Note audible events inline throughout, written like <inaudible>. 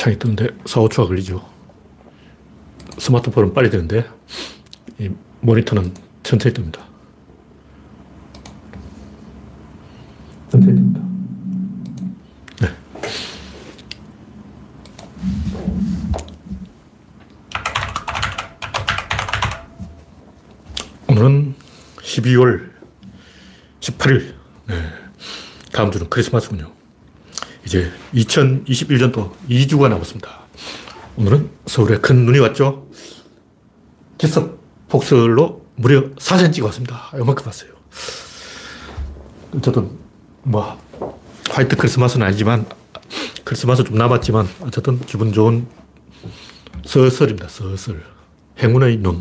창이 뜨는데 4, 5초가 걸리죠. 스마트폰은 빨리 되는데 이 모니터는 천천히 뜹니다. 천천히 뜹니다. 네. 오늘은 12월 18일. 네. 다음 주는 크리스마스군요. 이제 2021년도 2주가 남았습니다. 오늘은 서울에 큰 눈이 왔죠. 기습 폭설로 무려 4cm 찍었습니다. 이만큼 왔어요. 어쨌든 뭐 화이트 크리스마스는 아니지만 크리스마스 좀 남았지만 어쨌든 기분 좋은 서설입니다. 서설. 행운의 눈.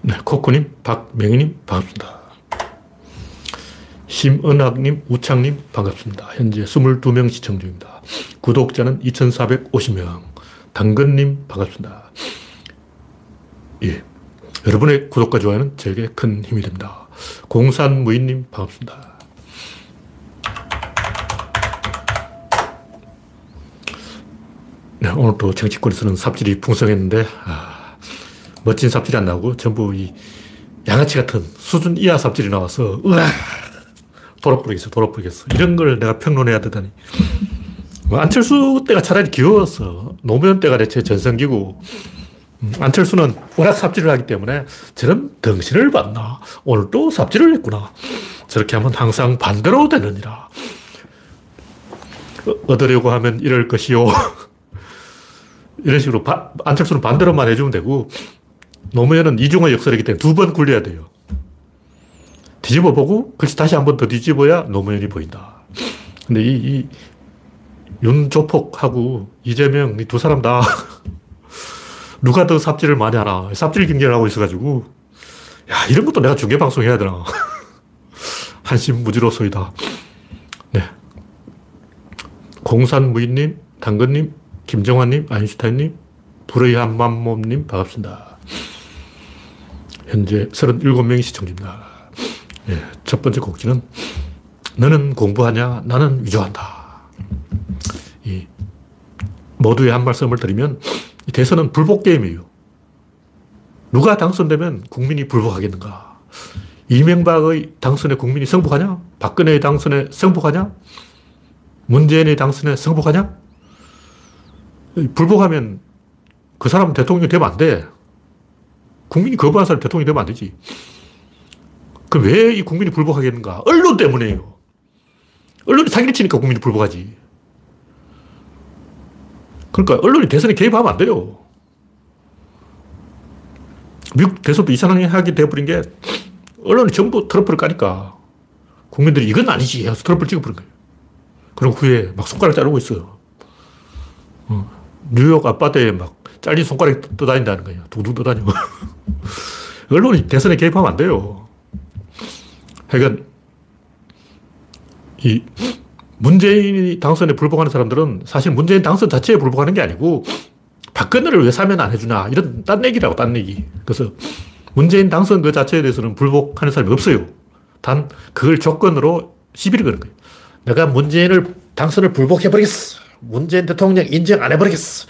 네, 코코님, 박명희님 반갑습니다. 심은학님, 우창님 반갑습니다. 현재 22명 시청 중입니다. 구독자는 2,450명. 당근님 반갑습니다. 예. 여러분의 구독과 좋아요는 제게 큰 힘이 됩니다. 공산무인님 반갑습니다. 네, 오늘도 정치권에서는 삽질이 풍성했는데 아, 멋진 삽질이 안 나오고 전부 이 양아치 같은 수준 이하 삽질이 나와서 으아 돌아버리겠어 돌아버리겠어. 이런 걸 내가 평론해야 되다니. 뭐 안철수 때가 차라리 귀여웠어. 노무현 때가 대체 전성기고. 음, 안철수는 워낙 삽질을 하기 때문에 저런 덩신을 봤나? 오늘 또 삽질을 했구나. 저렇게 하면 항상 반대로 되느니라. 얻으려고 하면 이럴 것이요. <laughs> 이런 식으로 바, 안철수는 반대로만 해주면 되고 노무현은 이중의 역설이기 때문에 두 번 굴려야 돼요. 뒤집어 보고 그래서 다시 한 번 더 뒤집어야 노무현이 보인다. 근데 이, 이 윤조폭하고 이재명 이 두 사람 다 <laughs> 누가 더 삽질을 많이 하나 삽질 경쟁을 하고 있어가지고 야 이런 것도 내가 중계 방송 해야 되나 <laughs> 한심 무지로소이다. 네. 공산무인님, 당근님, 김정환님, 아인슈타인님, 불의 한 맘몸님 반갑습니다. 현재 37명이 시청 중입니다. 예, 첫 번째 곡지는 너는 공부하냐? 나는 위조한다. 이 모두의 한 말씀을 드리면 이 대선은 불복 게임이에요. 누가 당선되면 국민이 불복하겠는가? 이명박의 당선에 국민이 승복하냐? 박근혜의 당선에 승복하냐? 문재인의 당선에 승복하냐? 불복하면 그 사람 대통령이 되면 안 돼. 국민이 거부한 사람이 대통령이 되면 안 되지. 그럼 왜 이 국민이 불복하겠는가? 언론 때문에요. 언론이 사기를 치니까 국민이 불복하지. 그러니까 언론이 대선에 개입하면 안 돼요. 미국 대선도 이상하게 돼버린 게 언론이 전부 트럼프를 까니까 국민들이 이건 아니지 해서 트럼프를 찍어버린 거예요. 그럼 후에 막 손가락 자르고 있어요. 어. 뉴욕 아파트에 막 잘린 손가락이 떠다닌다는 거예요. 둥둥 떠다니고. <laughs> 언론이 대선에 개입하면 안 돼요. 하여간, 이, 문재인이 당선에 불복하는 사람들은 사실 문재인 당선 자체에 불복하는 게 아니고 박근혜를 왜 사면 안 해주나 이런 딴 얘기라고 딴 얘기. 그래서 문재인 당선 그 자체에 대해서는 불복하는 사람이 없어요. 단 그걸 조건으로 시비를 거는 거예요. 내가 문재인을 당선을 불복해버리겠어. 문재인 대통령 인정 안 해버리겠어.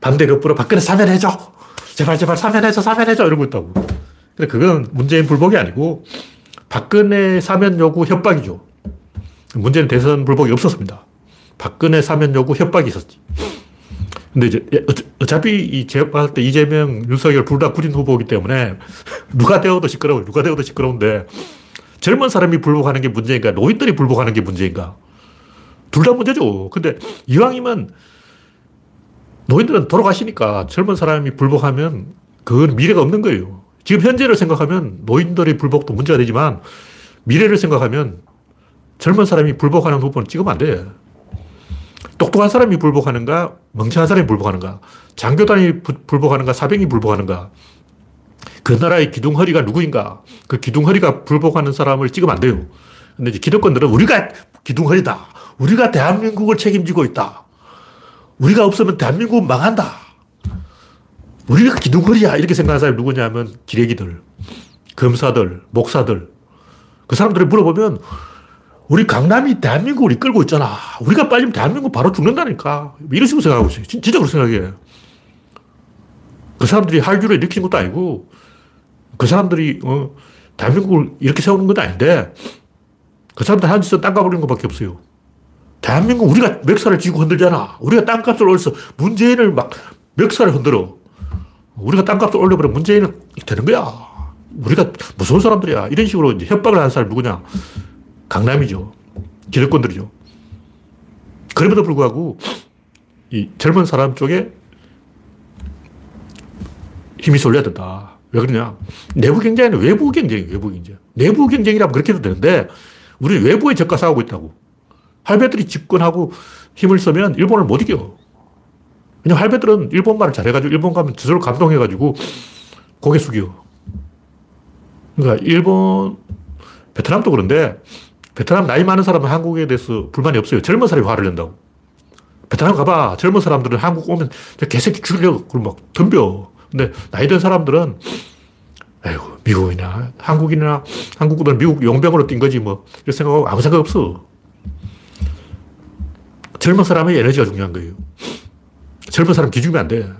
반대 급부로 박근혜 사면해줘. 제발, 제발 사면해줘, 사면해줘. 이러고 있다고. 근데 그건 문재인 불복이 아니고 박근혜 사면 요구 협박이죠. 문재인 대선 불복이 없었습니다. 박근혜 사면 요구 협박이 있었지. 근데 이제 어차피 이 제가 때 이재명, 윤석열 둘다 구린 후보이기 때문에 <laughs> 누가 되어도 시끄러워요. 누가 되어도 시끄러운데 젊은 사람이 불복하는 게 문제인가 노인들이 불복하는 게 문제인가 둘 다 문제죠. 근데 이왕이면 노인들은 돌아가시니까 젊은 사람이 불복하면 그건 미래가 없는 거예요. 지금 현재를 생각하면 노인들의 불복도 문제가 되지만 미래를 생각하면 젊은 사람이 불복하는 후보는 찍으면 안 돼. 똑똑한 사람이 불복하는가, 멍청한 사람이 불복하는가, 장교단이 불복하는가, 사병이 불복하는가, 그 나라의 기둥허리가 누구인가, 그 기둥허리가 불복하는 사람을 찍으면 안 돼요. 근데 이제 기득권들은 우리가 기둥허리다. 우리가 대한민국을 책임지고 있다. 우리가 없으면 대한민국은 망한다. 우리가 기둥거리야. 이렇게 생각하는 사람이 누구냐면 기레기들, 검사들, 목사들. 그 사람들이 물어보면 우리 강남이 대한민국을 이끌고 있잖아. 우리가 빠지면 대한민국 바로 죽는다니까. 이런 식으로 생각하고 있어요. 진짜 그렇게 생각해. 그 사람들이 할주를 일으킨 것도 아니고, 그 사람들이, 어, 대한민국을 이렇게 세우는 건 아닌데, 그 사람들 한 짓은 땅 가버리는 것밖에 없어요. 대한민국 우리가 멱살을 쥐고 흔들잖아. 우리가 땅값을 올려서 문재인을 막 멱살을 흔들어. 우리가 땅값을 올려버려 문재인은 되는 거야. 우리가 무서운 사람들이야. 이런 식으로 이제 협박을 하는 사람이 누구냐. 강남이죠. 기득권들이죠. 그럼에도 불구하고 이 젊은 사람 쪽에 힘이 쏠려야 된다. 왜 그러냐. 내부 경쟁은 외부 경쟁이에요. 외부 경쟁. 내부 경쟁이라면 그렇게 해도 되는데 우리 외부에 적과 싸우고 있다고. 할배들이 집권하고 힘을 쓰면 일본을 못 이겨. 왜냐면 할배들은 일본 말을 잘해가지고 일본 가면 저절로 감동해가지고 고개 숙여. 그러니까 일본, 베트남도 그런데 베트남 나이 많은 사람은 한국에 대해서 불만이 없어요. 젊은 사람이 화를 낸다고. 베트남 가봐. 젊은 사람들은 한국 오면 개새끼 죽이려고 그럼 막 덤벼. 근데 나이 든 사람들은 아이고, 미국이나 한국이나 한국보다는 미국 용병으로 뛴 거지 뭐. 이런 생각하고 아무 생각 없어. 젊은 사람의 에너지가 중요한 거예요. 젊은 사람 기죽으면 안 돼.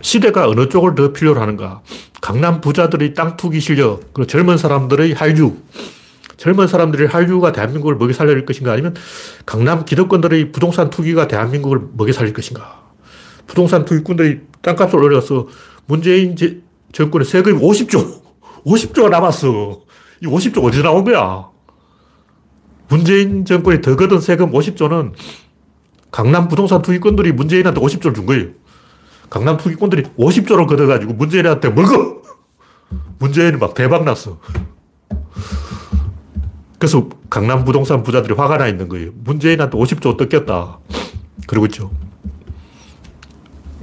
시대가 어느 쪽을 더 필요로 하는가. 강남 부자들의 땅 투기 실력, 그리고 젊은 사람들의 할주. 젊은 사람들의 할주가 대한민국을 먹여 살릴 것인가 아니면 강남 기득권들의 부동산 투기가 대한민국을 먹여 살릴 것인가. 부동산 투기꾼들이 땅값을 올려서 문재인 정권의 세금이 50조, 50조가 남았어. 이 50조 어디서 나온 거야? 문재인 정권이 더 거둔 세금 50조는 강남 부동산 투기꾼들이 문재인한테 50조를 준 거예요. 강남 투기꾼들이 50조를 걷어가지고 문재인한테 먹어! 문재인이 막 대박 났어. 그래서 강남 부동산 부자들이 화가 나 있는 거예요. 문재인한테 50조 뜯겼다. 그러고 있죠.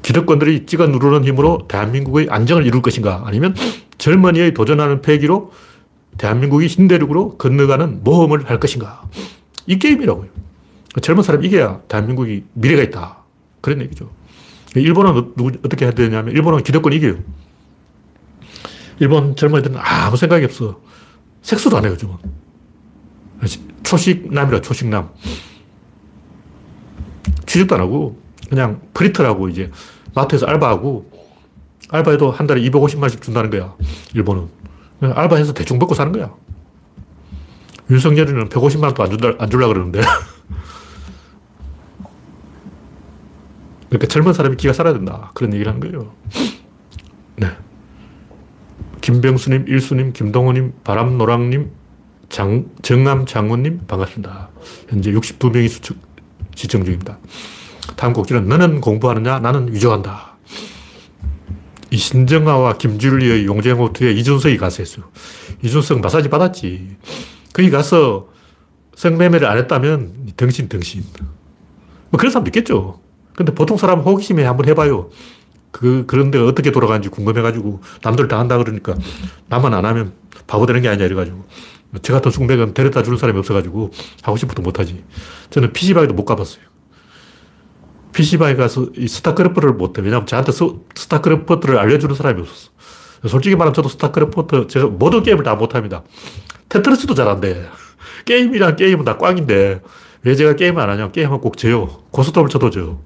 기득권들이 찍어 누르는 힘으로 대한민국의 안정을 이룰 것인가 아니면 젊은이의 도전하는 패기로 대한민국이 신대륙으로 건너가는 모험을 할 것인가. 이 게임이라고요. 젊은 사람이 이겨야 대한민국이 미래가 있다. 그런 얘기죠. 일본은 누구, 어떻게 해야 되냐면, 일본은 기득권 이겨요. 일본 젊은이들은 아무 생각이 없어. 섹스도 안 해요, 요즘은. 초식남이라, 초식남. 취직도 안 하고, 그냥 프리터라고 이제 마트에서 알바하고, 알바해도 한 달에 250만씩 준다는 거야, 일본은. 알바해서 대충 먹고 사는 거야. 윤석열이는 150만 원도 안 줄라, 안 줄라 그러는데. <laughs> 그러니까 젊은 사람이 기가 살아야 된다. 그런 얘기를 하는 거예요. 네. 김병수님, 일수님, 김동호님, 바람노랑님, 장, 정암 장군님, 반갑습니다. 현재 62명이 수축, 시청 중입니다. 다음 곡지는 너는 공부하느냐? 나는 위조한다. 이 신정아와 김준리의 용쟁호투에 이준석이 가서 했어요. 이준석 마사지 받았지. 거기 가서 성매매를 안 했다면 덩신, 덩신. 뭐 그런 사람 있겠죠. 근데 보통 사람 호기심에 한번 해봐요. 그, 그런 데가 어떻게 돌아가는지 궁금해가지고 남들 다 한다 그러니까 나만 안 하면 바보 되는 게 아니냐 이래가지고 저 같은 숙맥은 데려다 주는 사람이 없어가지고 하고 싶어도 못하지. 저는 PC방에도 못 가봤어요. PC방에 가서 이 스타크래프트를 못해. 왜냐면 저한테 스타크래프트를 알려주는 사람이 없었어. 솔직히 말하면 저도 스타크래프트, 제가 모든 게임을 다 못합니다. 테트리스도 잘 안 돼. 게임이란 게임은 다 꽝인데, 왜 제가 게임을 안 하냐? 게임은 꼭 져요. 고스톱을 쳐도 져요.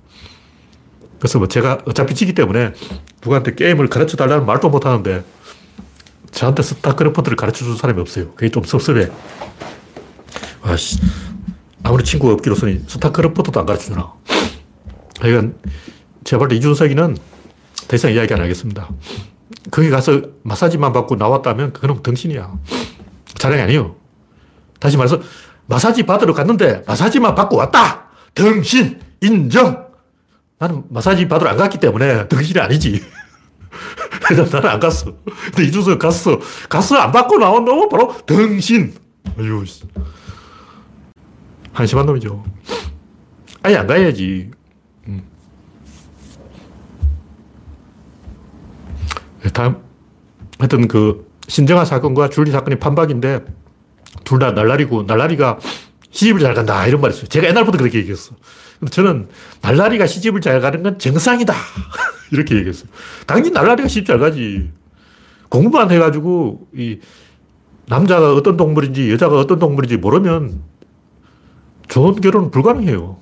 그래서 뭐 제가 어차피 지기 때문에 누구한테 게임을 가르쳐 달라는 말도 못 하는데, 저한테 스타크래프트를 가르쳐 준 사람이 없어요. 그게 좀 섭섭해. 아씨. 아무리 친구가 없기로서는 스타크래프트도 안 가르쳐 주나. 하여간 볼때 이준석이는 더 이상 이야기 안 하겠습니다. 거기 가서 마사지만 받고 나왔다면 그건 덩신이야. 자랑이 아니에요. 다시 말해서 마사지 받으러 갔는데 마사지만 받고 왔다. 덩신 인정. 나는 마사지 받으러 안 갔기 때문에 덩신이 아니지. <laughs> 나는 안 갔어. 근데 이준석 갔어. 갔어 안 받고 나온다고 바로 덩신. 아유 한심한 놈이죠. 아예 안 가야지. 네, 다음, 하여튼 그 신정아 사건과 줄리 사건이 판박인데 둘 다 날라리고 날라리가 시집을 잘 간다 이런 말이 있어요. 제가 옛날부터 그렇게 얘기했어. 저는 날라리가 시집을 잘 가는 건 정상이다. <laughs> 이렇게 얘기했어요. 당연히 날라리가 시집 잘 가지. 공부만 해가지고 이 남자가 어떤 동물인지 여자가 어떤 동물인지 모르면 좋은 결혼은 불가능해요.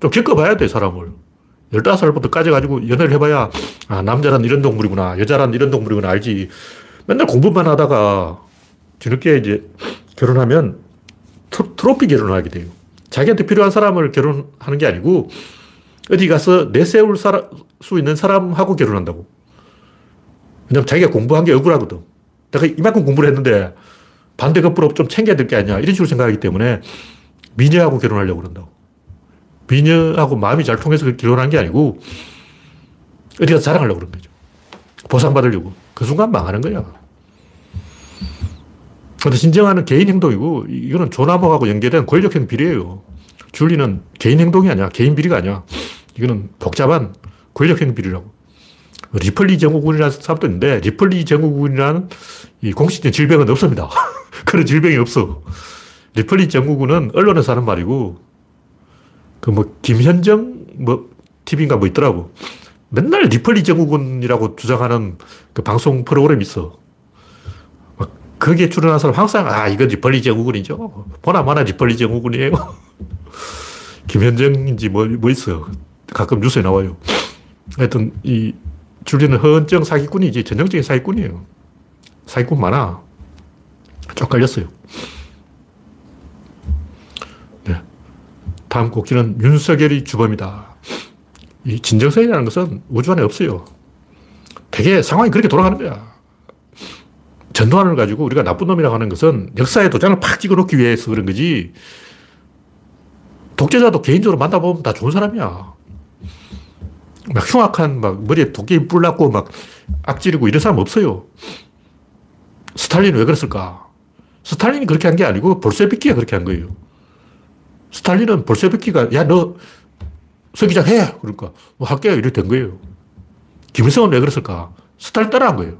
좀 겪어봐야 돼, 사람을. 15살부터 까져가지고 연애를 해봐야, 아, 남자란 이런 동물이구나, 여자란 이런 동물이구나 알지. 맨날 공부만 하다가 뒤늦게 이제 결혼하면 트로피 결혼을 하게 돼요. 자기한테 필요한 사람을 결혼하는 게 아니고 어디 가서 내세울 수 있는 사람하고 결혼한다고. 왜냐면 자기가 공부한 게 억울하거든. 내가 이만큼 공부를 했는데 반대 급부로 좀 챙겨야 될 게 아니야. 이런 식으로 생각하기 때문에 미녀하고 결혼하려고 그런다고. 미녀하고 마음이 잘 통해서 결혼한 게 아니고 어디 가서 자랑하려고 그런 거죠. 보상받으려고. 그 순간 망하는 거야. 근데 진정한 개인 행동이고 이거는 조남욱하고 연계된 권력형 비리예요. 줄리는 개인 행동이 아니야. 개인 비리가 아니야. 이거는 복잡한 권력형 비리라고. 리플리 증후군이라는 사람도 있는데 리플리 증후군이라는 이 공식적인 질병은 없습니다. <laughs> 그런 질병이 없어. 리플리 증후군은 언론에서 하는 말이고 그 뭐 김현정 뭐 TV인가 뭐 있더라고. 맨날 리플리 증후군이라고 주장하는 그 방송 프로그램이 있어. 거기에 출연한 사람 항상, 아, 이건 리펄리 증후군이죠. 보나 마나 리펄리 증후군이에요. <laughs> 김현정인지 뭐, 뭐 있어. 가끔 뉴스에 나와요. 하여튼, 이, 줄리는 허언증 사기꾼이지, 전형적인 사기꾼이에요. 사기꾼 많아. 쪽갈렸어요. 네. 다음 곡지는 윤석열이 주범이다. 이 진정성이라는 것은 우주 안에 없어요. 되게 상황이 그렇게 돌아가는 거야. 전두환을 가지고 우리가 나쁜 놈이라고 하는 것은 역사에 도장을 팍 찍어 놓기 위해서 그런 거지. 독재자도 개인적으로 만나보면 다 좋은 사람이야. 막 흉악한, 막 머리에 도끼 뿔 났고 막 악질이고 이런 사람 없어요. 스탈린은 왜 그랬을까? 스탈린이 그렇게 한 게 아니고 볼세비키가 그렇게 한 거예요. 스탈린은 볼셰비키가, 야, 너 서기장 해! 그러니까, 뭐 할게요. 이렇게 된 거예요. 김일성은 왜 그랬을까? 스탈린 따라한 거예요.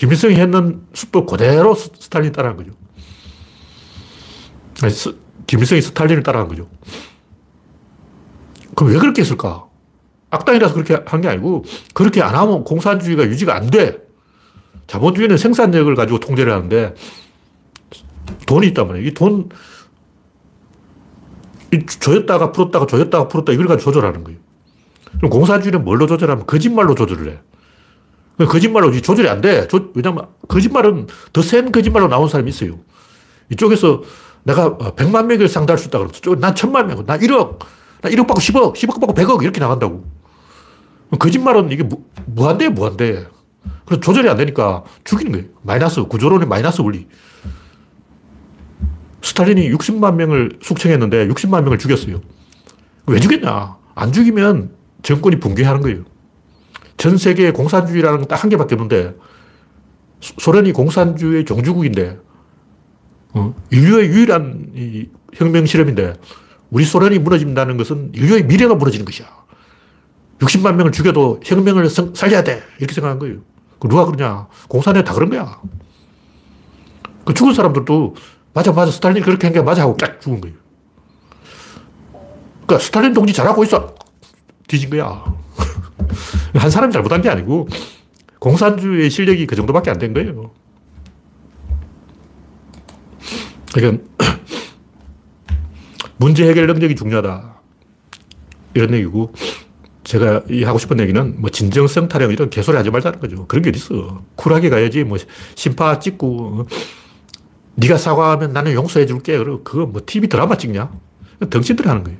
김일성이 했는 수법 그대로 스탈린 따라한 거죠. 아니, 스, 김일성이 스탈린을 따라한 거죠. 그럼 왜 그렇게 했을까? 악당이라서 그렇게 한 게 아니고, 그렇게 안 하면 공산주의가 유지가 안 돼. 자본주의는 생산력을 가지고 통제를 하는데, 돈이 있단 말이에요. 이 돈, 이 조였다가 풀었다가 조였다가 풀었다 이걸 가지고 조절하는 거예요. 그럼 공산주의는 뭘로 조절하면 거짓말로 조절을 해. 거짓말로 조절이 안 돼. 조, 왜냐면 거짓말은 더 센 거짓말로 나온 사람이 있어요. 이쪽에서 내가 100만 명을 상대할 수 있다 그러면 난 천만 명, 난 1억, 난 1억 받고 10억, 10억 받고 100억 이렇게 나간다고. 거짓말은 이게 무, 무한대, 무한대. 그래서 조절이 안 되니까 죽이는 거예요. 마이너스, 구조론의 마이너스 원리. 스탈린이 60만 명을 숙청했는데 60만 명을 죽였어요. 왜 죽였냐? 안 죽이면 정권이 붕괴하는 거예요. 전 세계에 공산주의라는 건 딱 한 개밖에 없는데 소련이 공산주의 종주국인데 어? 인류의 유일한 혁명 실험인데 우리 소련이 무너진다는 것은 인류의 미래가 무너지는 것이야. 60만 명을 죽여도 혁명을 성, 살려야 돼. 이렇게 생각한 거예요. 그 누가 그러냐. 공산에 다 그런 거야. 그 죽은 사람들도 맞아, 맞아. 스탈린이 그렇게 한 게 맞아 하고 딱 죽은 거예요. 그러니까 스탈린 동지 잘하고 있어. 뒤진 거야. 한 사람이 잘못한 게 아니고 공산주의 실력이 그 정도밖에 안 된 거예요. 그러니까 <clears throat> 문제 해결 능력이 중요하다. 이런 얘기고 제가 하고 싶은 얘기는 뭐 진정성 타령 이런 개소리 하지 말자는 거죠. 그런 게 어딨어. 쿨하게 가야지 뭐 심파 찍고 네가 사과하면 나는 용서해 줄게. 그리고 그거 뭐 TV 드라마 찍냐? 덩신들 하는 거예요.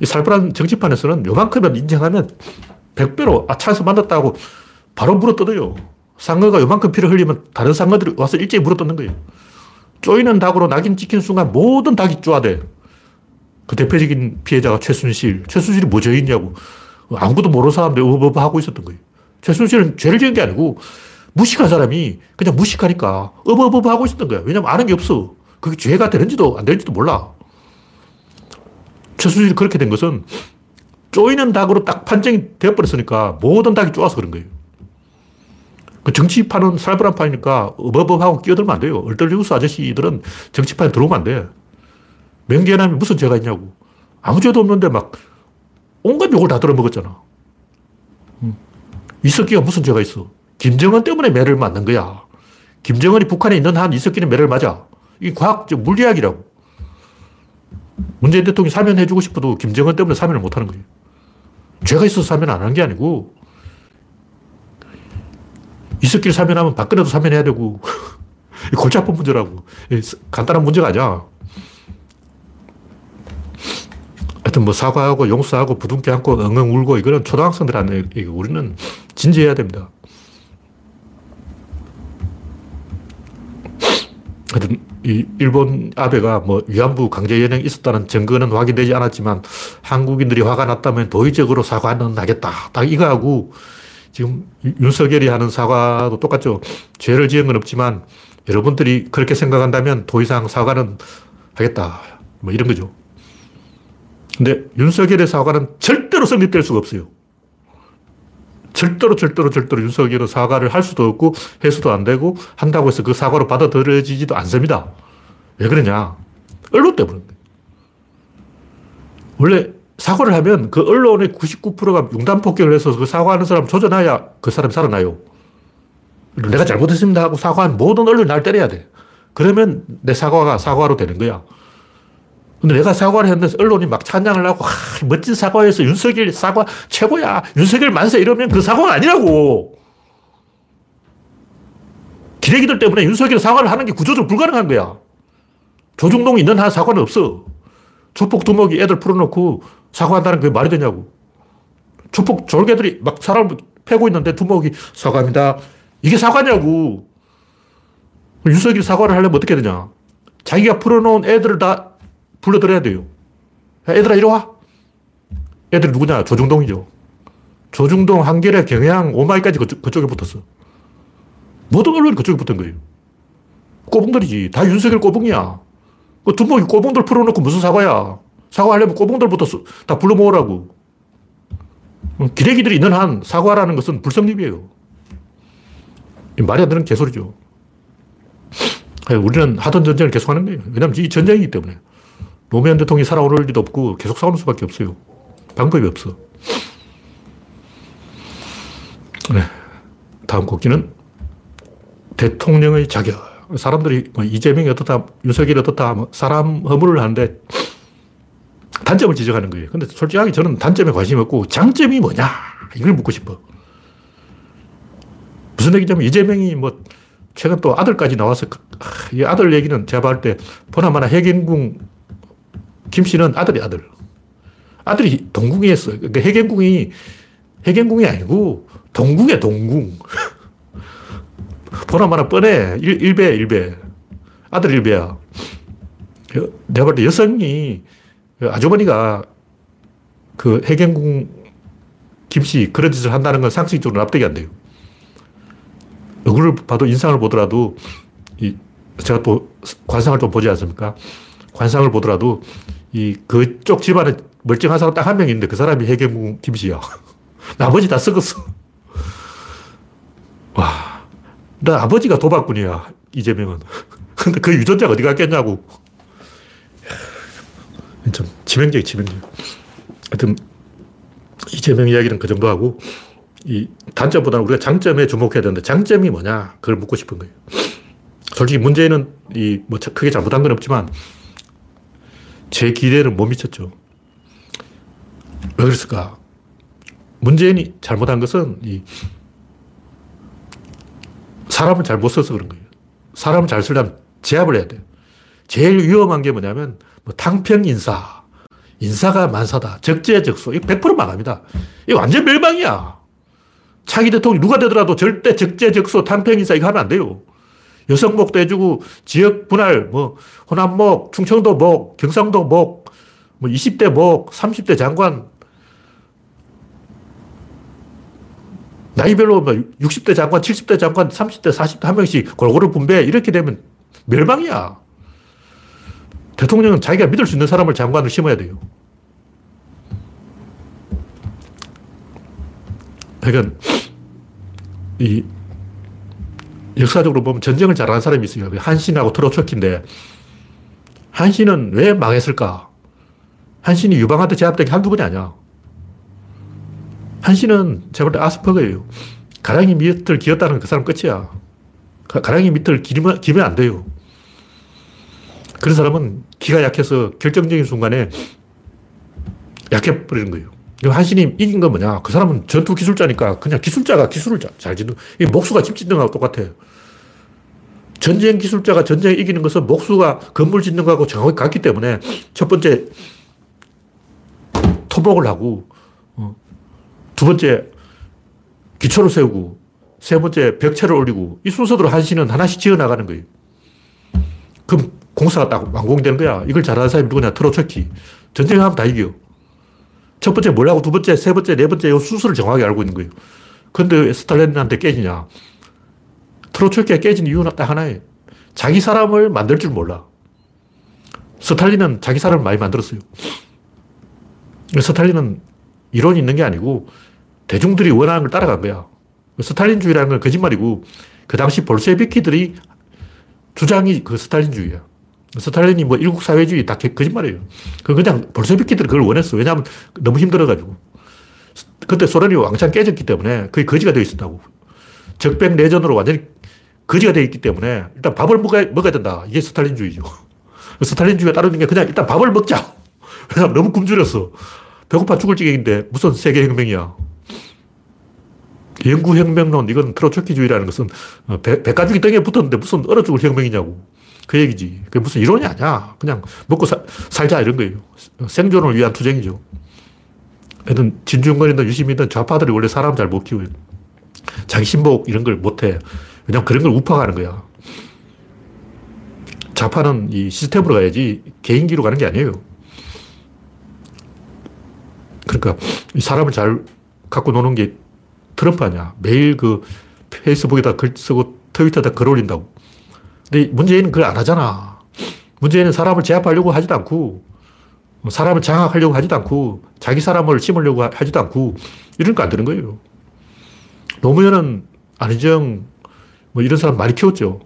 이 살벌한 정치판에서는 요만큼만 인정하면 100배로 아, 차에서 만났다고 바로 물어 뜯어요. 상어가 요만큼 피를 흘리면 다른 상어들이 와서 일제히 물어 뜯는 거예요. 쪼이는 닭으로 낙인 찍힌 순간 모든 닭이 쪼아대. 그 대표적인 피해자가 최순실. 최순실이 뭐 죄있냐고. 아무것도 모르는 사람들 어버버 하고 있었던 거예요. 최순실은 죄를 지은 게 아니고 무식한 사람이 그냥 무식하니까 어버버버 하고 있었던 거야. 왜냐면 아는 게 없어. 그게 죄가 되는지도 안 되는지도 몰라. 최순실이 그렇게 된 것은 쪼이는 닭으로 딱 판정이 되어버렸으니까 모든 닭이 쪼아서 그런 거예요. 그 정치판은 살벌한 판이니까 어버버하고 끼어들면 안 돼요. 얼떨리우스 아저씨들은 정치판에 들어오면 안 돼. 명계남이 무슨 죄가 있냐고. 아무 죄도 없는데 막 온갖 욕을 다 들어먹었잖아. 이석기가 무슨 죄가 있어. 김정은 때문에 매를 맞는 거야. 김정은이 북한에 있는 한 이석기는 매를 맞아. 이게 과학적 물리학이라고. 문재인 대통령이 사면해주고 싶어도 김정은 때문에 사면을 못하는 거예요. 죄가 있어서 사면 안 하는 게 아니고 이석기를 사면하면 박근혜도 사면해야 되고 <laughs> 골치 아픈 문제라고. 간단한 문제가 아니야. 하여튼 뭐 사과하고 용서하고 부둥켜 안고 엉엉 울고 이거는 초등학생들한테 우리는 진지해야 됩니다. 하여튼 이 일본 아베가 뭐 위안부 강제 연행이 있었다는 증거는 확인되지 않았지만 한국인들이 화가 났다면 도의적으로 사과는 하겠다. 딱 이거하고 지금 윤석열이 하는 사과도 똑같죠. 죄를 지은 건 없지만 여러분들이 그렇게 생각한다면 더 이상 사과는 하겠다. 뭐 이런 거죠. 근데 윤석열의 사과는 절대로 성립될 수가 없어요. 절대로 절대로 절대로 윤석열은 사과를 할 수도 없고 해수도 안 되고 한다고 해서 그 사과로 받아들여지지도 않습니다. 왜 그러냐? 언론 때문에. 원래 사과를 하면 그 언론의 99%가 융단 폭격을 해서 그 사과하는 사람 조져놔야 그 사람이 살아나요. 내가 잘못했습니다 하고 사과한 모든 언론이 날 때려야 돼. 그러면 내 사과가 사과로 되는 거야. 근데 내가 사과를 했는데 언론이 막 찬양을 하고, 아, 멋진 사과에서 윤석열 사과 최고야. 윤석열 만세 이러면 그 사과가 아니라고. 기레기들 때문에 윤석열 사과를 하는 게 구조적으로 불가능한 거야. 조중동이 있는 한 사과는 없어. 조폭 두목이 애들 풀어놓고 사과한다는 게 말이 되냐고. 조폭 졸개들이 막 사람을 패고 있는데 두목이 사과합니다. 이게 사과냐고. 윤석열이 사과를 하려면 어떻게 되냐. 자기가 풀어놓은 애들을 다 불러들여야 돼요. 애들아, 이리 와. 애들이 누구냐? 조중동이죠. 조중동, 한겨레, 경향, 오마이까지 그쪽, 그쪽 에 붙었어. 모든 언론이 그쪽에 붙은 거예요. 꼬붕들이지. 다 윤석열 꼬붕이야. 그 두목이 꼬붕들 풀어놓고 무슨 사과야. 사과하려면 꼬붕들부터 다 불러 모으라고. 기레기들이 있는 한 사과라는 것은 불성립이에요. 말이 안 되는 개소리죠. 우리는 하던 전쟁을 계속하는 거예요. 왜냐하면 이 전쟁이기 때문에. 노무현 대통령이 살아오를 리도 없고 계속 싸우는 수밖에 없어요. 방법이 없어. 네. 다음 곡기는 대통령의 자격. 사람들이 뭐 이재명이 어떻다, 윤석열이 어떻다, 뭐 사람 허물을 하는데 단점을 지적하는 거예요. 근데 솔직하게 저는 단점에 관심이 없고 장점이 뭐냐? 이걸 묻고 싶어. 무슨 얘기냐면 이재명이 뭐 최근 또 아들까지 나와서 그, 이 아들 얘기는 제가 봤을 때 보나마나 해경궁 김 씨는 아들이 아들. 아들이 동궁이었어. 그러니까 해경궁이 해경궁이 아니고 동궁이야 동궁. <laughs> 보나 마나 뻔해. 일, 배 일배 아들 일배야. 내가 볼 때 여성이 아주머니가 그 해경궁 김씨 그런 짓을 한다는 건 상식적으로 납득이 안 돼요. 얼굴을 봐도 인상을 보더라도 이 제가 또 관상을 좀 보지 않습니까? 관상을 보더라도 이 그쪽 집안에 멀쩡한 사람 딱 한 명 있는데 그 사람이 해경궁 김씨야. <laughs> 나머지 다 썩었어. <laughs> 와. 나 아버지가 도박꾼이야. 이재명은. <laughs> 근데 그 유전자가 어디 갔겠냐고. <sighs> 좀 치명적이 치명적. 하여튼 이재명 이야기는 그 정도 하고 이 단점보다는 우리가 장점에 주목해야 되는데 장점이 뭐냐? 그걸 묻고 싶은 거예요. 솔직히 문제는 이 뭐 크게 잘못한 건 없지만 제 기대는 못 미쳤죠. 왜 그랬을까? 문재인이 잘못한 것은 이 사람을 잘 못 써서 그런 거예요. 사람을 잘 쓰려면 제압을 해야 돼요. 제일 위험한 게 뭐냐면 뭐 탕평 인사, 인사가 만사다, 적재적소, 이거 100% 망합니다. 이거 완전 멸망이야. 차기 대통령 누가 되더라도 절대 적재적소, 탕평 인사 이거 하면 안 돼요. 여성목도 해주고 지역 분할, 뭐 호남목, 충청도 목, 경상도 목, 뭐 20대 목, 30대 장관, 나이별로 뭐 60대 장관, 70대 장관, 30대, 40대 한 명씩 골고루 분배 이렇게 되면 멸망이야. 대통령은 자기가 믿을 수 있는 사람을 장관을 심어야 돼요. 그러니까 이 역사적으로 보면 전쟁을 잘하는 사람이 있어요. 한신하고 트로츠키인데 한신은 왜 망했을까? 한신이 유방한테 제압된 게 한두 번이 아니야. 한신은 제가 볼때 아스퍼거예요. 가랑이 밑을 기었다는 그 사람 끝이야. 가 랑이 밑을 기면, 기면 안 돼요. 그런 사람은 기가 약해서 결정적인 순간에 약해버리는 거예요. 한신이 이긴 건 뭐냐? 그 사람은 전투 기술자니까 그냥 기술자가 기술을 잘 짓는, 이 목수가 집 짓는 거하고 똑같아요. 전쟁 기술자가 전쟁에 이기는 것은 목수가 건물 짓는 거하고 정확히 같기 때문에 첫 번째 토목을 하고, 어, 두 번째 기초를 세우고, 세 번째 벽체를 올리고, 이 순서대로 한신은 하나씩 지어 나가는 거예요. 그럼 공사가 딱 완공되는 거야. 이걸 잘하는 사람이 누구냐? 트로츠키. 전쟁하면 다 이겨. 첫 번째 뭘 하고 두 번째, 세 번째, 네 번째 이 순서를 정확히 알고 있는 거예요. 근데 스탈린한테 깨지냐? 트로츠키가 깨진 이유는 딱 하나예요. 자기 사람을 만들 줄 몰라. 스탈린은 자기 사람을 많이 만들었어요. 스탈린은 이론이 있는 게 아니고 대중들이 원하는 걸 따라간 거야. 스탈린주의라는 건 거짓말이고 그 당시 볼셰비키들이 주장이 그 스탈린주의야. 스탈린이 뭐 일국 사회주의 다 거짓말이에요. 그 그냥 볼셰비키들이 그걸 원했어. 왜냐하면 너무 힘들어가지고. 그때 소련이 왕창 깨졌기 때문에 그게 거지가 되어 있었다고. 적백 내전으로 완전히 거지가 되어 있기 때문에 일단 밥을 먹어야, 먹어야 된다. 이게 스탈린주의죠. <laughs> 스탈린주의가 따르는 게 그냥 일단 밥을 먹자. <laughs> 왜냐면 너무 굶주렸어. 배고파 죽을 지경인데 무슨 세계혁명이야. 영구혁명론, 이건 트로츠키주의라는 것은 배, 배가죽이 덩이에 붙었는데 무슨 얼어 죽을 혁명이냐고. 그 얘기지. 그게 무슨 이론이 아니야. 그냥 먹고 사, 살자 이런 거예요. 생존을 위한 투쟁이죠. 하여튼 진중권이든 유시민이든 좌파들이 원래 사람 잘 못 키워요. 자기 신복 이런 걸 못 해. 왜냐면 그런 걸 우파가는 거야. 좌파는 이 시스템으로 가야지 개인기로 가는 게 아니에요. 그러니까 이 사람을 잘 갖고 노는 게 트럼프 아니야. 매일 그 페이스북에다 글 쓰고 트위터에다 글 올린다고. 근데 문재인은 그걸 안 하잖아. 문재인은 사람을 제압하려고 하지도 않고, 사람을 장악하려고 하지도 않고, 자기 사람을 심으려고 하지도 않고, 이런 거안 되는 거예요. 노무현은 안희정, 뭐 이런 사람 많이 키웠죠.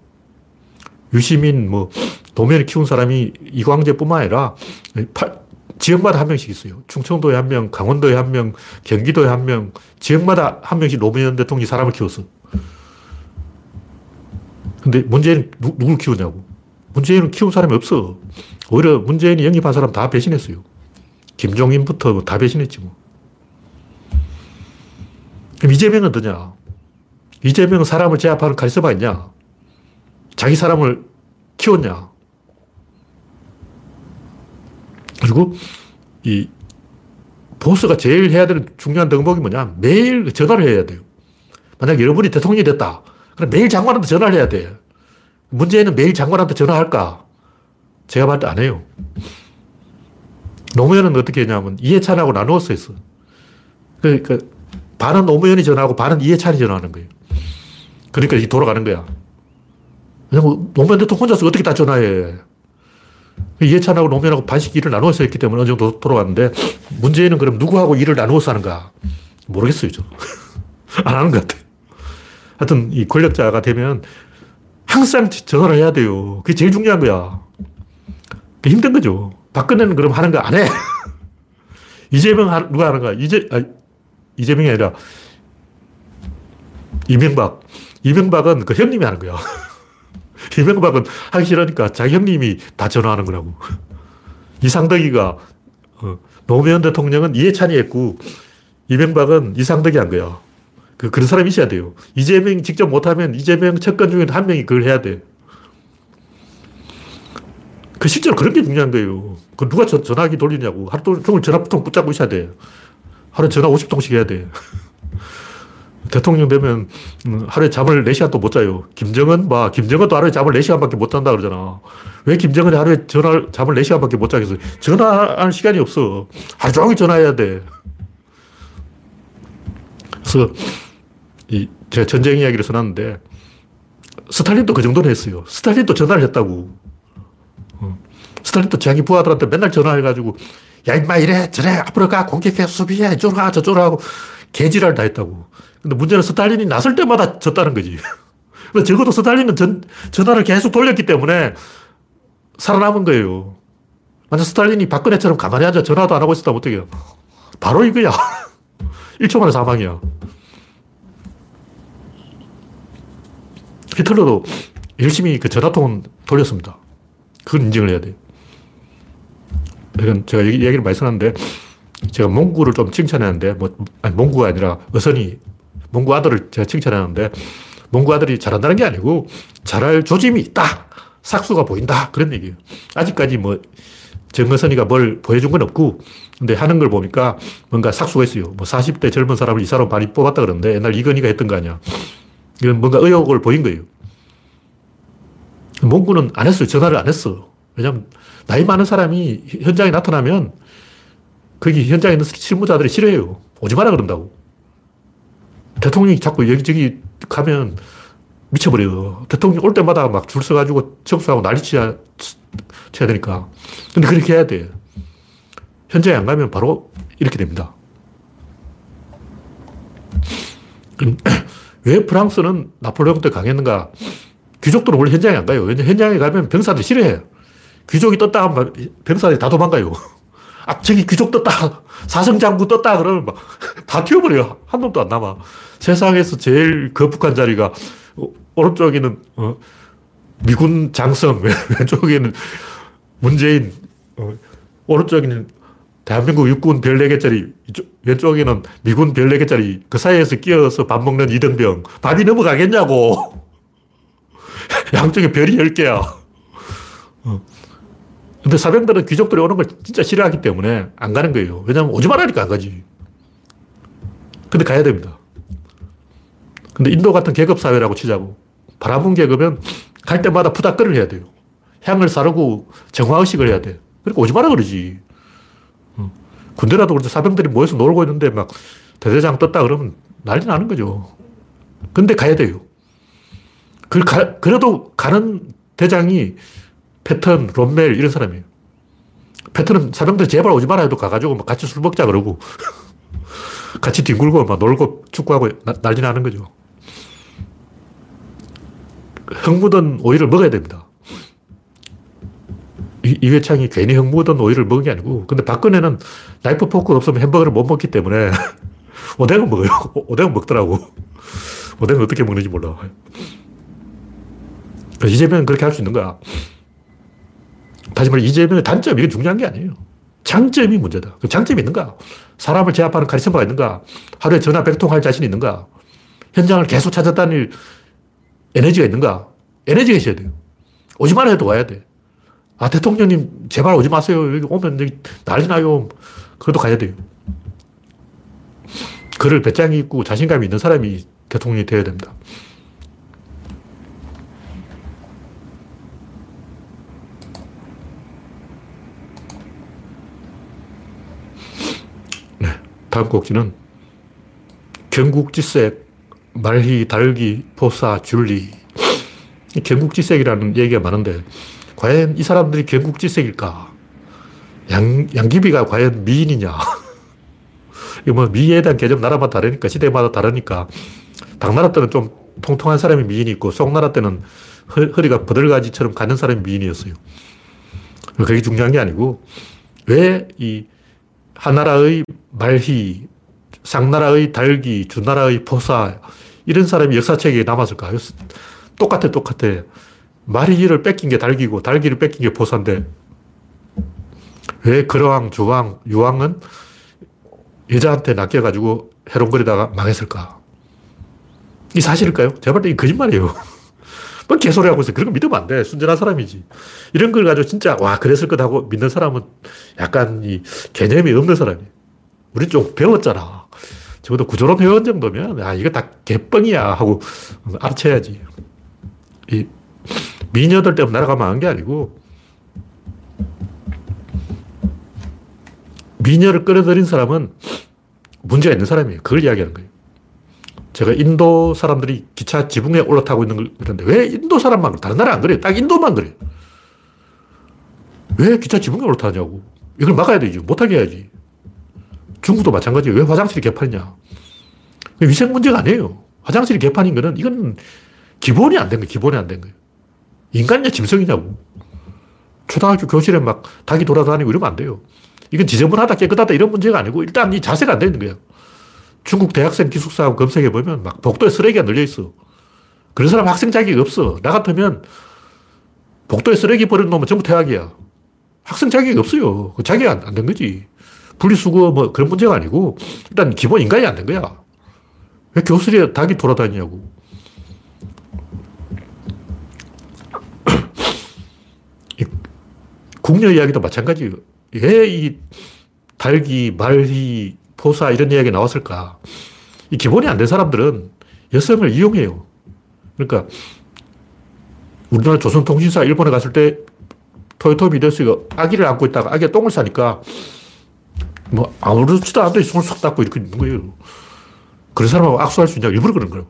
유시민, 뭐, 노무현을 키운 사람이 이광재뿐만 아니라, 지역마다 한 명씩 있어요. 충청도에 한 명, 강원도에 한 명, 경기도에 한 명, 지역마다 한 명씩 노무현 대통령이 사람을 키웠어. 근데 문재인 누, 누굴 키우냐고. 문재인은 키운 사람이 없어. 오히려 문재인이 영입한 사람 다 배신했어요. 김종인부터 뭐 다 배신했지 뭐. 그럼 이재명은 어떠냐? 이재명은 사람을 제압하는 카리스마 있냐? 자기 사람을 키웠냐? 그리고 이 보스가 제일 해야 되는 중요한 덕목이 뭐냐? 매일 전화를 해야 돼요. 만약 여러분이 대통령이 됐다. 그럼 매일 장관한테 전화를 해야 돼. 문제는 매일 장관한테 전화할까? 제가 봤을 때 안 해요. 노무현은 어떻게 했냐면 이해찬하고 나누었어 했어. 그러니까 반은 노무현이 전화하고 반은 이해찬이 전화하는 거예요. 그러니까 이 돌아가는 거야. 왜냐면 노무현 대통령 혼자서 어떻게 다 전화해. 이해찬하고 노무현하고 반씩 일을 나누어서 했기 때문에 어느 정도 돌아갔는데 문제는 그럼 누구하고 일을 나누어서 하는가? 모르겠어요, 저. <laughs> 안 하는 것 같아요. 하여튼 이 권력자가 되면 항상 전화를 해야 돼요. 그게 제일 중요한 거야. 그게 힘든 거죠. 박근혜는 그럼 하는 거 안 해. <laughs> 이재명 하, 누가 하는 거야? 이재, 아, 이재명이 아니라 이명박. 이명박은 그 형님이 하는 거야. <laughs> 이명박은 하기 싫으니까 자기 형님이 다 전화하는 거라고. <laughs> 이상덕이가, 어, 노무현 대통령은 이해찬이 했고, 이명박은 이상덕이 한 거야. 그, 그런 사람이 있어야 돼요. 이재명이 직접 못하면 이재명 측근 중에 한 명이 그걸 해야 돼. 그 실제로 그런 게 중요한 거예요. 그 누가 전, 화기 돌리냐고. 하루 종일 전화통 붙잡고 있어야 돼. 하루에 전화 50통씩 해야 돼. <laughs> 대통령 되면 음, 하루에 잠을 4시간도 못 자요. 김정은 봐. 김정은도 하루에 잠을 4시간밖에 못 잔다 그러잖아. 왜 김정은이 하루에 전화, 잠을 4시간밖에 못 자겠어? 전화할 시간이 없어. 하루 종일 전화해야 돼. 그래서 이, 제가 전쟁 이야기를 써놨는데, 스탈린도 그 정도는 했어요. 스탈린도 전화를 했다고. 어. 스탈린도 자기 부하들한테 맨날 전화해가지고, 야, 임마, 이래, 저래, 앞으로 가, 공격해, 수비해, 이쪽으로 가, 저쪽으로 하고, 개지랄 다 했다고. 근데 문제는 스탈린이 나설 때마다 졌다는 거지. <laughs> 적어도 스탈린은 전, 전화를 계속 돌렸기 때문에 살아남은 거예요. 만약 스탈린이 박근혜처럼 가만히 앉아 전화도 안 하고 있었다면 어떡해요. 바로 이거야. <laughs> 1초 만에 사망이야. 히틀러도 열심히 그 전화통은 돌렸습니다. 그건 인정을 해야 돼요. 이건 제가 얘기, 를 많이 썼는데, 제가 몽구를 좀 칭찬하는데, 뭐, 아니, 몽구가 아니라 어선이, 몽구 아들을 제가 칭찬하는데, 몽구 아들이 잘한다는 게 아니고, 잘할 조짐이 있다! 삭수가 보인다! 그런 얘기예요. 아직까지 뭐, 정어선이가 뭘 보여준 건 없고, 근데 하는 걸 보니까 뭔가 삭수가 있어요. 뭐 40대 젊은 사람을 이사로 많이 뽑았다 그러는데 옛날 이건희가 했던 거 아니야. 이건 뭔가 의욕을 보인 거예요. 몽구는 안 했어요. 전화를 안 했어. 왜냐면 나이 많은 사람이 현장에 나타나면 거기 현장에 있는 실무자들이 싫어해요. 오지 마라 그런다고. 대통령이 자꾸 여기저기 가면 미쳐버려요. 대통령 올 때마다 막 줄 서가지고 접수하고 난리 쳐야, 쳐야 되니까. 근데 그렇게 해야 돼. 현장에 안 가면 바로 이렇게 됩니다. 왜 프랑스는 나폴레옹 때 강했는가? 귀족들은 원래 현장에 안 가요. 왜냐 현장에 가면 병사들이 싫어해요. 귀족이 떴다 하면 병사들이 다 도망가요. <laughs> 아, 저기 귀족 떴다. 사성장군 떴다. 그러면 막 <laughs> 다 튀어버려요. 한 놈도 안 남아. 세상에서 제일 거북한 자리가 오른쪽에는 어, 미군 장성, <laughs> 왼쪽에는 문재인, 어, 오른쪽에는 대한민국 육군 별 4개짜리, 왼쪽에는 미군 별 4개짜리, 그 사이에서 끼어서 밥 먹는 이등병. 밥이 넘어가겠냐고. <laughs> 양쪽에 별이 10개야. 어. 근데 사병들은 귀족들이 오는 걸 진짜 싫어하기 때문에 안 가는 거예요. 왜냐면 오지 말라니까 안 가지. 근데 가야 됩니다. 근데 인도 같은 계급 사회라고 치자고. 바라본 계급은 갈 때마다 부닥거를 해야 돼요. 향을 사르고 정화의식을 해야 돼. 그러니까 오지 마라 그러지. 어. 군대라도 그렇지 사병들이 모여서 놀고 있는데 막 대대장 떴다 그러면 난리 나는 거죠. 근데 가야 돼요. 그 가, 그래도 가는 대장이 패턴, 롬멜 이런 사람이에요. 패턴은 사병들 제발 오지 마라 해도 가가지고 막 같이 술 먹자 그러고 <laughs> 같이 뒹굴고 막 놀고 축구하고 나, 난리 나는 거죠. 흙 묻은 오이를 먹어야 됩니다. 이, 회창이 괜히 흙 묻은 오이를 먹은 게 아니고 근데 박근혜는 나이프 포크 없으면 햄버거를 못 먹기 때문에 <laughs> 오뎅은 먹어요. 오뎅은 먹더라고. 오뎅은 어떻게 먹는지 몰라. 이재명은 그렇게 할 수 있는 거야. 다시 말해 이재명의 단점, 이건 중요한 게 아니에요. 장점이 문제다. 그 장점이 있는가? 사람을 제압하는 카리스마가 있는가? 하루에 전화 100통 할 자신이 있는가? 현장을 계속 찾아다닐 에너지가 있는가? 에너지가 있어야 돼요. 오지만 해도 와야 돼. 아, 대통령님, 제발 오지 마세요. 여기 오면 여기 난리 나요. 그래도 가야 돼요. 그를 배짱이 있고 자신감이 있는 사람이 대통령이 되어야 됩니다. 다음 곡지는 경국지색, 말희, 달기, 포사, 줄리. 경국지색이라는 얘기가 많은데, 과연 이 사람들이 경국지색일까? 양, 양귀비가 과연 미인이냐? <laughs> 이거 뭐 미에 대한 개념 나라마다 다르니까, 시대마다 다르니까, 당나라 때는 좀 통통한 사람이 미인이 있고, 송나라 때는 허, 리가 버들가지처럼 가는 사람이 미인이었어요. 그게 중요한 게 아니고, 왜 이 하나라의 말희, 상나라의 달기, 주나라의 포사, 이런 사람이 역사책에 남았을까? 똑같아, 똑같아. 말희를 뺏긴 게 달기고, 달기를 뺏긴 게 포사인데, 왜 그러왕, 주왕, 유왕은 여자한테 낚여가지고 해롱거리다가 망했을까? 이 사실일까요? 제발 이 거짓말이에요. <laughs> 뭐 개소리 하고 있어. 그런 거 믿으면 안 돼. 순전한 사람이지. 이런 걸 가지고 진짜, 와, 그랬을 것 하고 믿는 사람은 약간 이 개념이 없는 사람이. 우리 좀 배웠잖아. 적어도 구조론 배운 정도면, 아, 이거 다 개뻥이야. 하고 알아채야지. 이 미녀들 때문에 나라가 망한 게 아니고, 미녀를 끌어들인 사람은 문제가 있는 사람이에요. 그걸 이야기하는 거예요. 제가 인도 사람들이 기차 지붕에 올라타고 있는 걸 그런데 왜 인도 사람만 다른 나라 안 그래요? 딱 인도만 그래요. 왜 기차 지붕에 올라타냐고. 이걸 막아야 되지. 못하게 해야지. 중국도 마찬가지예요. 왜 화장실이 개판이냐. 위생 문제가 아니에요. 화장실이 개판인 거는 이건 기본이 안 된 거예요. 기본이 안 된 거예요. 인간이냐 짐승이냐고. 초등학교 교실에 막 닭이 돌아다니고 이러면 안 돼요. 이건 지저분하다 깨끗하다 이런 문제가 아니고 일단 이 자세가 안 되는 거예요. 중국 대학생 기숙사 검색해 보면 막 복도에 쓰레기가 널려 있어. 그런 사람 학생 자격이 없어. 나 같으면 복도에 쓰레기 버리는 놈은 전부 퇴학이야. 학생 자격이 없어요. 그 자격이 안 된 거지. 분리수거 뭐 그런 문제가 아니고 일단 기본 인간이 안 된 거야. 왜 교실에 닭이 돌아다니냐고. 국녀 이야기도 마찬가지예요. 왜 이 달기, 말희, 포사 이런 이야기 나왔을까? 이 기본이 안 된 사람들은 여성을 이용해요. 그러니까 우리나라 조선통신사 일본에 갔을 때 토요토 미 데스가 아기를 안고 있다가 아기가 똥을 싸니까 뭐 아무렇지도 않은데 손을 쏙 닦고 이렇게 있는 거예요. 그런 사람하고 악수할 수 있냐 일부러 그런 거예요.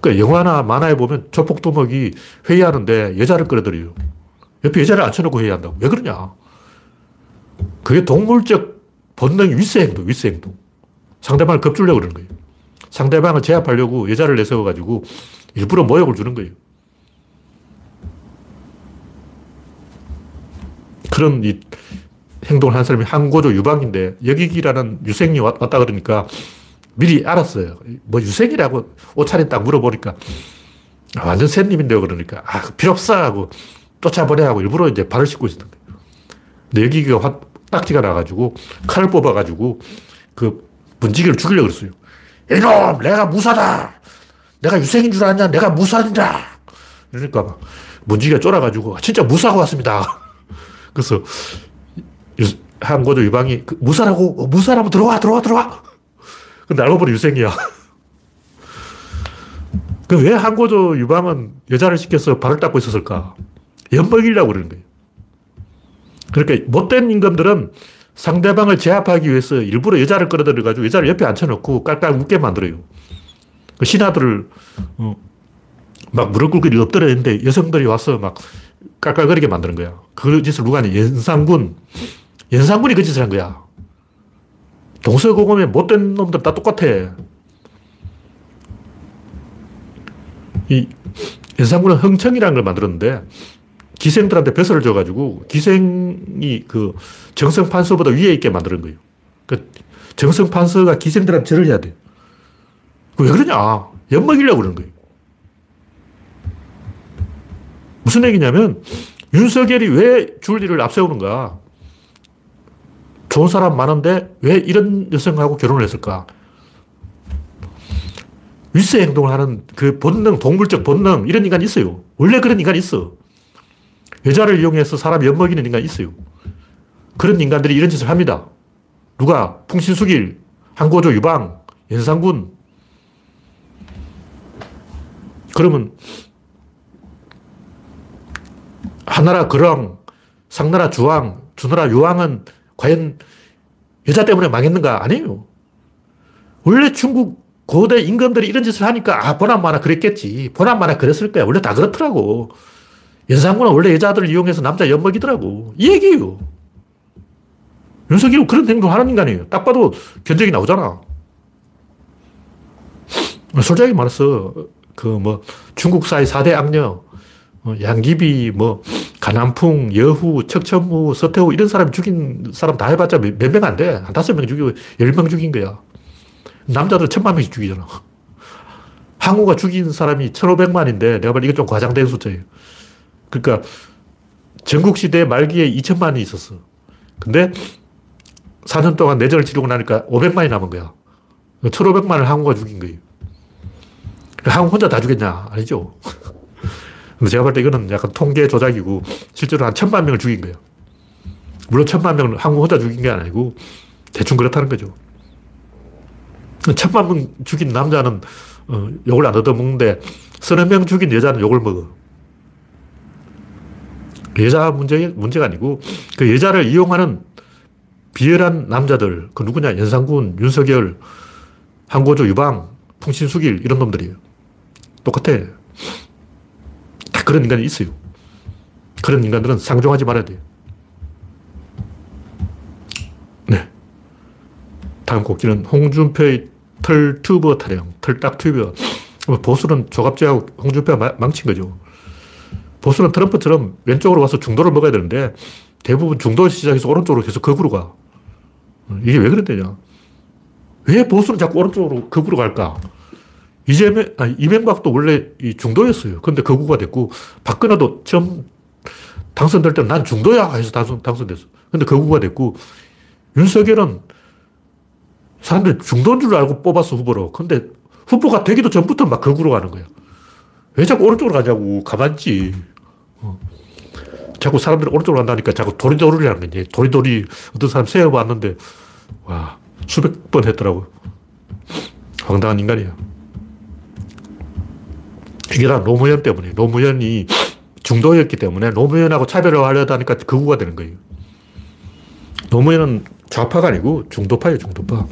그러니까 영화나 만화에 보면 조폭도목이 회의하는데 여자를 끌어들여요. 옆에 여자를 앉혀놓고 회의한다고. 왜 그러냐? 그게 동물적 본능 윗세 행동, 윗세 행동. 상대방을 겁주려고 그러는 거예요. 상대방을 제압하려고 여자를 내세워가지고 일부러 모욕을 주는 거예요. 그런 이 행동을 한 사람이 항고조 유방인데 여기기라는 유생이 왔다 그러니까 미리 알았어요. 뭐 유생이라고 옷차림 딱 물어보니까 아, 완전 샌님인데요 그러니까 아 필요 없어 하고 쫓아버려 하고 일부러 이제 발을 씻고 있었던 거예요. 근데 여기가 화, 딱지가 나가지고 칼을 뽑아가지고 그 문지기를 죽이려고 그랬어요. 이놈 내가 무사다. 내가 유생인 줄 아냐? 내가 무사이다. 그러니까 막 문지기가 쫄아가지고 진짜 무사하고 왔습니다. <laughs> 그래서 한고조 유방이 그 무사라고 어, 무사라면 들어와 들어와 들어와. <laughs> 근데 알고 보니 유생이야. <laughs> 그럼 왜 한고조 유방은 여자를 시켜서 발을 닦고 있었을까? 엿먹이려고 그러는 거예요. 그러니까 못된 임금들은 상대방을 제압하기 위해서 일부러 여자를 끌어들여가지고 여자를 옆에 앉혀놓고 깔깔 웃게 만들어요. 그 신하들을 어, 막 무릎 꿇고 엎드렸는데 여성들이 와서 막 깔깔거리게 만드는 거야. 그 짓을 누가 하냐. 연산군. 연산군이 그 짓을 한 거야. 동서고금에 못된 놈들 다 똑같아. 이 연산군은 흥청이라는 걸 만들었는데 기생들한테 벼슬을 줘가지고 기생이 그 정성 판서보다 위에 있게 만드는 거예요. 그 정성 판서가 기생들한테 절을 해야 돼. 왜 그러냐? 엿먹이려고 그러는 거예요. 무슨 얘기냐면 윤석열이 왜 줄리를 앞세우는가? 좋은 사람 많은데 왜 이런 여성하고 결혼을 했을까? 윗세 행동을 하는 그 본능, 동물적 본능, 이런 인간이 있어요. 원래 그런 인간이 있어. 여자를 이용해서 사람 엿먹이는 인간이 있어요. 그런 인간들이 이런 짓을 합니다. 누가? 풍신수길, 항고조 유방, 연산군. 그러면 하나라 거랑, 상나라 주왕, 주나라 유왕은 과연 여자 때문에 망했는가? 아니에요. 원래 중국 고대 임금들이 이런 짓을 하니까 아, 보나마나 그랬겠지. 보나마나 그랬을 거야. 원래 다 그렇더라고. 연산군은 원래 여자들을 이용해서 남자 엿먹이더라고. 이 얘기예요. 윤석열은 그런 행동 하는 인간이에요. 딱 봐도 견적이 나오잖아. 솔직하게 말해서, 그 뭐, 중국사의 4대 악녀, 어, 양귀비, 뭐, 가남풍, 여후, 척천무, 서태후, 이런 사람 죽인 사람 다 해봤자 몇 명 안 돼. 한 다섯 명 죽이고 열 명 죽인 거야. 남자들 천만 명씩 죽이잖아. <laughs> 항우가 죽인 사람이 천오백만인데 내가 보기엔 이건 좀 과장된 숫자예요. 그러니까 전국시대 말기에 2천만이 있었어. 근데 4년 동안 내전을 치르고 나니까 500만이 남은 거야. 1,500만을 항우가 죽인 거예요. 항우 혼자 다 죽였냐? 아니죠. <laughs> 근데 제가 볼 때 이거는 약간 통계 조작이고 실제로 한 천만 명을 죽인 거예요. 물론 천만 명을 항우 혼자 죽인 게 아니고 대충 그렇다는 거죠. 천만 명 죽인 남자는 어, 욕을 안 얻어먹는데 서너 명 죽인 여자는 욕을 먹어. 여자 문제, 문제가 아니고 그 여자를 이용하는 비열한 남자들, 그 누구냐, 연상군, 윤석열, 항고조, 유방, 풍신수길, 이런 놈들이에요. 똑같아. 다 그런 인간이 있어요. 그런 인간들은 상종하지 말아야 돼요. 네. 다음 곡기는 홍준표의 털 튜버 타령, 털딱 튜버. 보수는 조갑제하고 홍준표가 망친 거죠. 보수는 트럼프처럼 왼쪽으로 와서 중도를 먹어야 되는데 대부분 중도 시작해서 오른쪽으로 계속 거꾸로 가. 이게 왜 그런데냐. 왜 보수는 자꾸 오른쪽으로 거꾸로 갈까? 이재명, 아니, 이명박도 원래 이 중도였어요. 근데 거구가 됐고, 박근혜도 처음 당선될 때는 난 중도야 해서 당선, 당선됐어. 근데 거구가 됐고, 윤석열은 사람들이 중도인 줄 알고 뽑았어, 후보로. 근데 후보가 되기도 전부터 막 거구로 가는 거야. 왜 자꾸 오른쪽으로 가냐고. 가만지. 어. 자꾸 사람들이 오른쪽으로 간다니까 자꾸 도리도리를 하는 거지. 도리도리 어떤 사람 세어봤는데, 와, 수백 번 했더라고. 황당한 인간이야. 이게 다 노무현 때문에. 노무현이 중도였기 때문에 노무현하고 차별을 하려다 하니까 극우가 되는 거예요. 노무현은 좌파가 아니고 중도파예요, 중도파.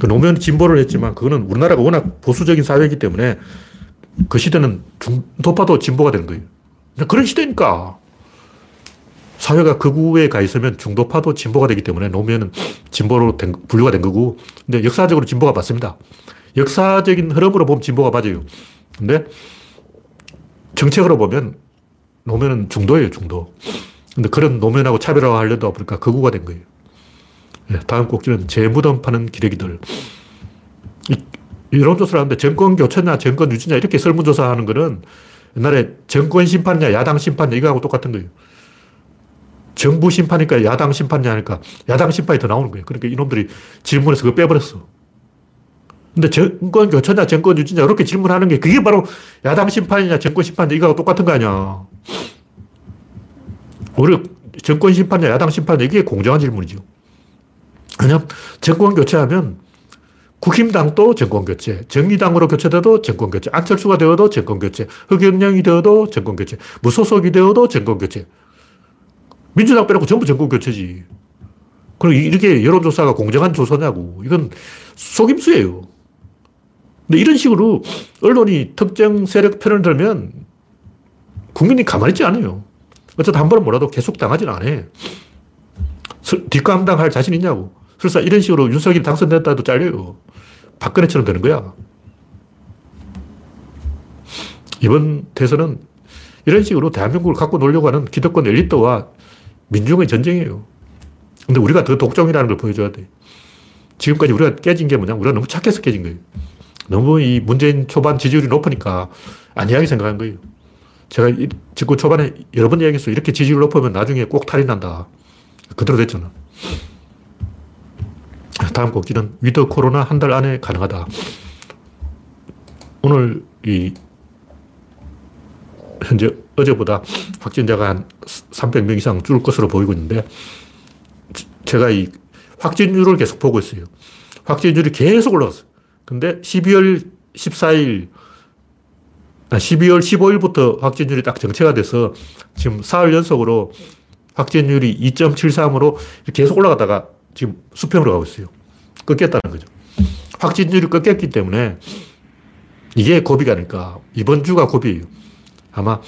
그 노무현이 진보를 했지만 그거는 우리나라가 워낙 보수적인 사회이기 때문에 그 시대는 중도파도 진보가 되는 거예요. 그런 시대니까. 사회가 극우에 가 있으면 중도파도 진보가 되기 때문에 노무현은 진보로 된, 분류가 된 거고, 근데 역사적으로 진보가 맞습니다. 역사적인 흐름으로 보면 진보가 맞아요. 근데 정책으로 보면 노무현은 중도예요, 중도. 근데 그런 노무현하고 차별화하려다 보니까 극우가 된 거예요. 네, 다음 꼭지는 재무덤 파는 기레기들. 여론조사를 하는데 정권 교체냐, 정권 유지냐 이렇게 설문조사하는 거는 옛날에 정권 심판이냐, 야당 심판이냐 이거하고 똑같은 거예요. 정부 심판이니까 야당 심판이냐 하니까 야당 심판이 더 나오는 거예요. 그러니까 이놈들이 질문에서 그거 빼버렸어. 근데 정권 교체냐, 정권 유지냐 이렇게 질문하는 게 그게 바로 야당 심판이냐, 정권 심판이냐 이거하고 똑같은 거 아니야. 오히려 정권 심판이냐, 야당 심판이냐 이게 공정한 질문이죠. 왜냐면 정권 교체하면 국힘당도 정권교체, 정의당으로 교체돼도 정권교체, 안철수가 되어도 정권교체, 흑연령이 되어도 정권교체, 무소속이 되어도 정권교체. 민주당 빼놓고 전부 정권교체지. 그럼 이렇게 여론조사가 공정한 조사냐고. 이건 속임수예요. 근데 이런 식으로 언론이 특정 세력 편을 들면 국민이 가만히 있지 않아요. 어쨌든 한 번은 뭐라도 계속 당하지는 않아. 뒷감당할 자신 있냐고. 설사 이런 식으로 윤석열이 당선됐다 해도 잘려요. 박근혜처럼 되는 거야. 이번 대선은 이런 식으로 대한민국을 갖고 놀려고 하는 기득권 엘리트와 민중의 전쟁이에요. 근데 우리가 더 독종이라는 걸 보여줘야 돼. 지금까지 우리가 깨진 게 뭐냐? 우리가 너무 착해서 깨진 거예요. 너무 이 문재인 초반 지지율이 높으니까 안이하게 생각한 거예요. 제가 집권 초반에 여러 번 이야기했어요. 이렇게 지지율 높으면 나중에 꼭 탈이 난다. 그대로 됐잖아. 다음 꼭지는 위드 코로나 한 달 안에 가능하다. 오늘 이 현재 어제보다 확진자가 한 300명 이상 줄 것으로 보이고 있는데 제가 이 확진율을 계속 보고 있어요. 확진율이 계속 올라갔어요. 근데 12월 14일, 12월 15일부터 확진율이 딱 정체가 돼서 지금 사흘 연속으로 확진율이 2.73으로 계속 올라가다가 지금 수평으로 가고 있어요. 꺾였다는 거죠. 확진율이 꺾였기 때문에 이게 고비가 아닐까. 이번 주가 고비예요. 아마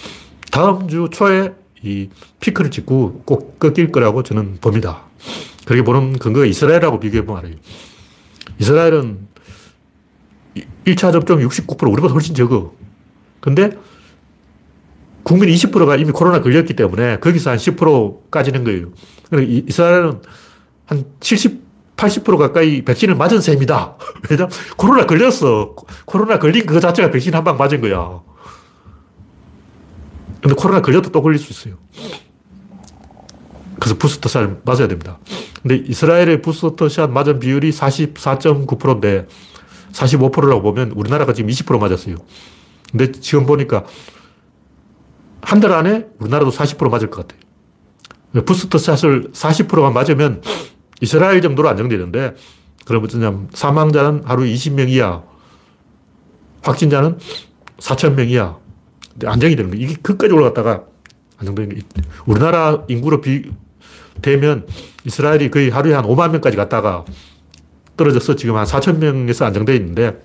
다음 주 초에 이 피크를 찍고 꼭 꺾일 거라고 저는 봅니다. 그렇게 보는 근거가 이스라엘하고 비교해보면 알아요. 이스라엘은 1차 접종 69% 우리보다 훨씬 적어. 근데 국민 20%가 이미 코로나 걸렸기 때문에 거기서 한 10%까지는 거예요. 그러니까 이스라엘은 한 70, 80% 가까이 백신을 맞은 셈이다. <laughs> 왜냐 코로나 걸렸어. 코로나 걸린 그 자체가 백신 한 방 맞은 거야. 근데 코로나 걸려도 또 걸릴 수 있어요. 그래서 부스터샷 맞아야 됩니다. 근데 이스라엘의 부스터샷 맞은 비율이 44.9%인데 45%라고 보면 우리나라가 지금 20% 맞았어요. 근데 지금 보니까 한 달 안에 우리나라도 40% 맞을 것 같아요. 부스터샷을 40%만 맞으면 이스라엘 정도로 안정되는데 그럼 어쩌냐면 사망자는 하루 20명 이하, 확진자는 4천 명 이하. 안정이 되는 거예요. 이게 끝까지 올라갔다가 안정되는 거예요. 우리나라 인구로 비, 되면 이스라엘이 거의 하루에 한 5만 명까지 갔다가 떨어져서 지금 한 4천 명에서 안정되어 있는데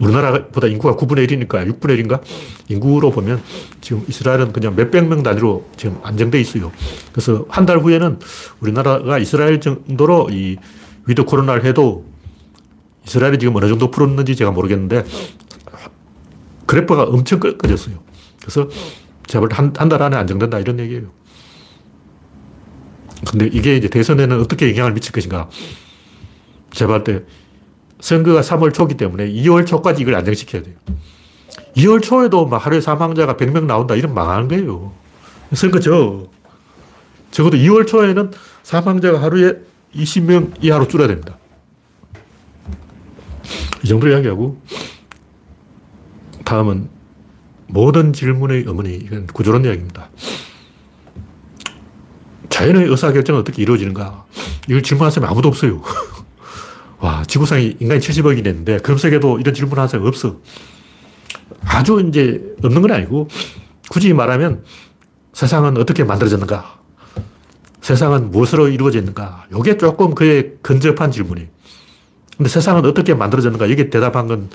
우리나라보다 인구가 9분의 1이니까 6분의 1인가? 인구로 보면 지금 이스라엘은 그냥 몇백 명 단위로 지금 안정돼 있어요. 그래서 한 달 후에는 우리나라가 이스라엘 정도로 이 위드 코로나를 해도 이스라엘이 지금 어느 정도 풀었는지 제가 모르겠는데 그래프가 엄청 꺾어졌어요. 그래서 제가 한, 한 달 안에 안정된다 이런 얘기예요. 근데 이게 이제 대선에는 어떻게 영향을 미칠 것인가. 제가 볼 때 선거가 3월 초기 때문에 2월 초까지 이걸 안정시켜야 돼요. 2월 초에도 막 하루에 사망자가 100명 나온다 이러면 망하는 거예요. 선거 죠 적어도 2월 초에는 사망자가 하루에 20명 이하로 줄어야 됩니다. 이 정도 이야기하고 다음은 모든 질문의 어머니 이건 구조론 이야기입니다. 자연의 의사결정은 어떻게 이루어지는가? 이걸 사람이 아무도 없어요. <laughs> 와, 지구상에 인간이 70억이 됐는데, 금세계도 이런 질문 하는 사람이 없어. 아주 이제 없는 건 아니고, 굳이 말하면 세상은 어떻게 만들어졌는가? 세상은 무엇으로 이루어졌는가? 이게 조금 그의 근접한 질문이에요. 근데 세상은 어떻게 만들어졌는가? 여기에 대답한 건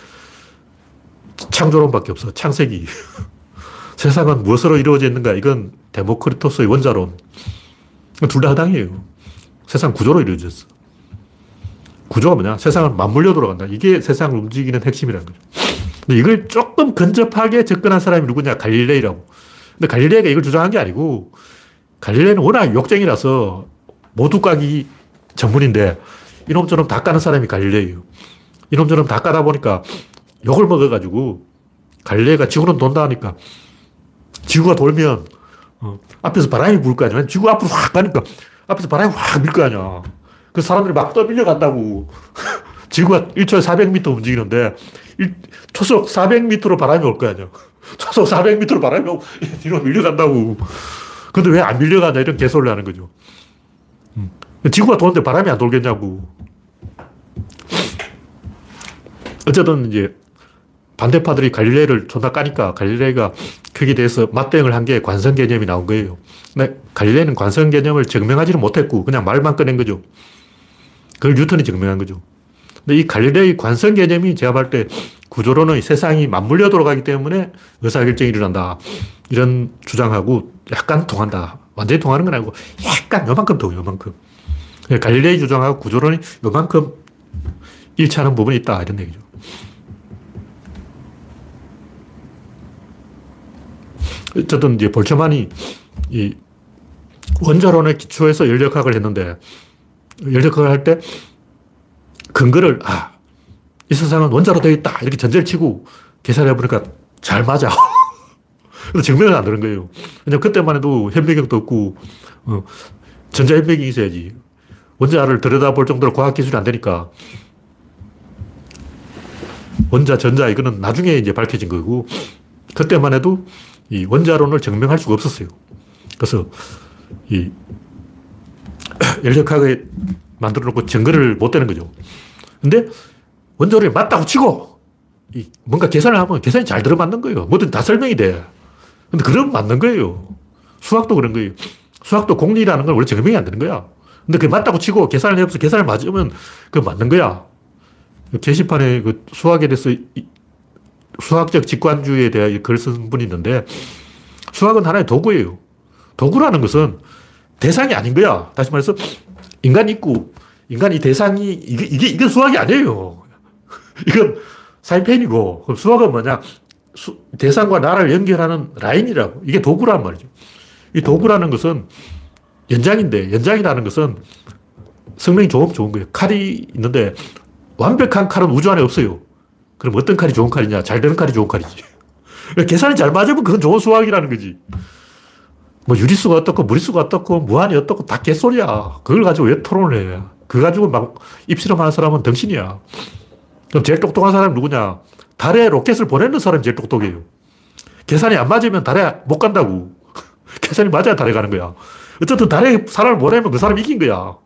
창조론밖에 없어. 창세기. <laughs> 세상은 무엇으로 이루어졌는가? 이건 데모크리토스의 원자론. 둘 다 허당이에요. 세상 구조로 이루어졌어. 구조가 뭐냐? 세상은 맞물려 돌아간다. 이게 세상을 움직이는 핵심이라는 거죠. 근데 이걸 조금 근접하게 접근한 사람이 누구냐? 갈릴레이라고. 근데 갈릴레이가 이걸 주장한 게 아니고, 갈릴레이는 워낙 욕쟁이라서 모두 까기 전문인데, 이놈처럼 다 까는 사람이 갈릴레이예요. 이놈처럼 다 까다 보니까 욕을 먹어가지고, 갈릴레이가 지구는 돈다 하니까, 지구가 돌면, 어, 앞에서 바람이 불 거 아니야. 지구 앞으로 확 가니까, 앞에서 바람이 확 밀 거 아니야. 그 사람들이 막 떠밀려 간다고. <laughs> 지구가 1초에 400m 움직이는데, 초속 400m로 바람이 올 거 아니야. <laughs> 초속 400m로 바람이 오고, <laughs> 뒤로 밀려간다고. 근데 왜 안 밀려가냐, 이런 개소리를 하는 거죠. 음. 지구가 도는데 바람이 안 돌겠냐고. 어쨌든 이제 반대파들이 갈릴레이를 존나 까니까 갈릴레이가 거기에 대해서 맞대응을 한 게 관성 개념이 나온 거예요. 근데 갈릴레이는 관성 개념을 증명하지는 못했고 그냥 말만 꺼낸 거죠. 그걸 뉴턴이 증명한 거죠. 근데 이 갈릴레이 관성 개념이 제가 볼 때 구조론의 세상이 맞물려 돌아가기 때문에 의사결정이 일어난다. 이런 주장하고 약간 통한다. 완전히 통하는 건 아니고 약간 요만큼 통 요만큼. 갈릴레이 주장하고 구조론이 요만큼 일치하는 부분이 있다. 이런 얘기죠. 어쨌든 이제 볼츠만이 이 원자론의 기초에서 연력학을 했는데 연력학을 할 때 근거를 아, 이 세상은 원자로 되어 있다. 이렇게 전제를 치고 계산해 보니까 잘 맞아. <laughs> 그래서 증명을 안 되는 거예요. 왜냐면 그때만 해도 현배경도 없고 어, 전자현배경이 있어야지. 원자를 들여다볼 정도로 과학기술이 안 되니까 원자, 전자 이거는 나중에 이제 밝혀진 거고 그때만 해도 이 원자론을 증명할 수가 없었어요. 그래서 이 <coughs> 열역학에 만들어 놓고 증거를 못 대는 거죠. 근데 원자론이 맞다고 치고 이 뭔가 계산을 하면 계산이 잘 들어맞는 거예요. 뭐든 다 설명이 돼. 근데 그럼 맞는 거예요. 수학도 그런 거예요. 수학도 공리라는 건 원래 증명이 안 되는 거야. 근데 그게 맞다고 치고 계산을 해서 계산을 맞으면 그 맞는 거야. 게시판에 그 수학에 대해서 수학적 직관주의에 대해 글 쓴 분이 있는데 수학은 하나의 도구예요. 도구라는 것은 대상이 아닌 거야. 다시 말해서 인간이 있고 인간이 대상이 이게 이게 이게 수학이 아니에요. <laughs> 이건 사인펜이고 수학은 뭐냐? 수, 대상과 나를 연결하는 라인이라고. 이게 도구란 말이죠. 이 도구라는 것은 연장인데 연장이라는 것은 성능이 좋으면 좋은 거예요. 칼이 있는데 완벽한 칼은 우주 안에 없어요. 그럼 어떤 칼이 좋은 칼이냐? 잘 되는 칼이 좋은 칼이지. <laughs> 계산이 잘 맞으면 그건 좋은 수학이라는 거지. 뭐 유리수가 어떻고 무리수가 어떻고 무한이 어떻고 다 개소리야. 그걸 가지고 왜 토론을 해? 그거 가지고 막 입실험하는 사람은 덩신이야. 그럼 제일 똑똑한 사람이 누구냐? 달에 로켓을 보내는 사람이 제일 똑똑해요. 계산이 안 맞으면 달에 못 간다고. <laughs> 계산이 맞아야 달에 가는 거야. 어쨌든 달에 사람을 보내면 그 사람이 이긴 거야.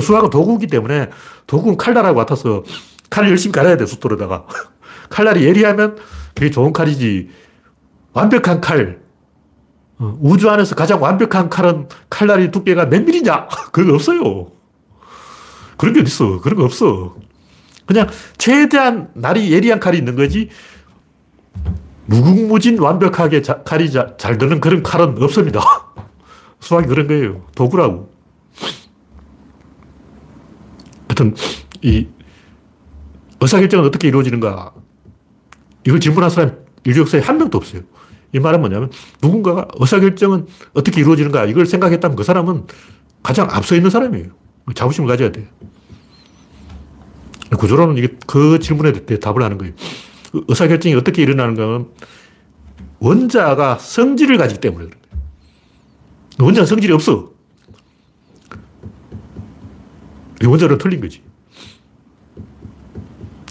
수학은 도구이기 때문에 도구는 칼날하고 같아서 칼을 열심히 갈아야 돼, 숫돌에다가. <laughs> 칼날이 예리하면 그게 좋은 칼이지. 완벽한 칼. 어, 우주 안에서 가장 완벽한 칼은 칼날이 두께가 몇 밀리냐? <laughs> 그거 없어요. 그런 게 어딨어. 그런 거 없어. 그냥 최대한 날이 예리한 칼이 있는 거지. 무궁무진 완벽하게 자, 칼이 자, 잘 드는 그런 칼은 없습니다. <laughs> 수학이 그런 거예요. 도구라고. 하여튼, 이 의사결정은 어떻게 이루어지는가? 이걸 질문한 사람 인류 역사에 한 명도 없어요. 이 말은 뭐냐면 누군가가 의사결정은 어떻게 이루어지는가 이걸 생각했다면 그 사람은 가장 앞서 있는 사람이에요. 자부심을 가져야 돼요. 구조론은 이게 그 질문에 대해 답을 하는 거예요. 그 의사결정이 어떻게 일어나는가 원자가 성질을 가지기 때문에 그런 거예요. 원자는 성질이 없어. 원자는 틀린 거지.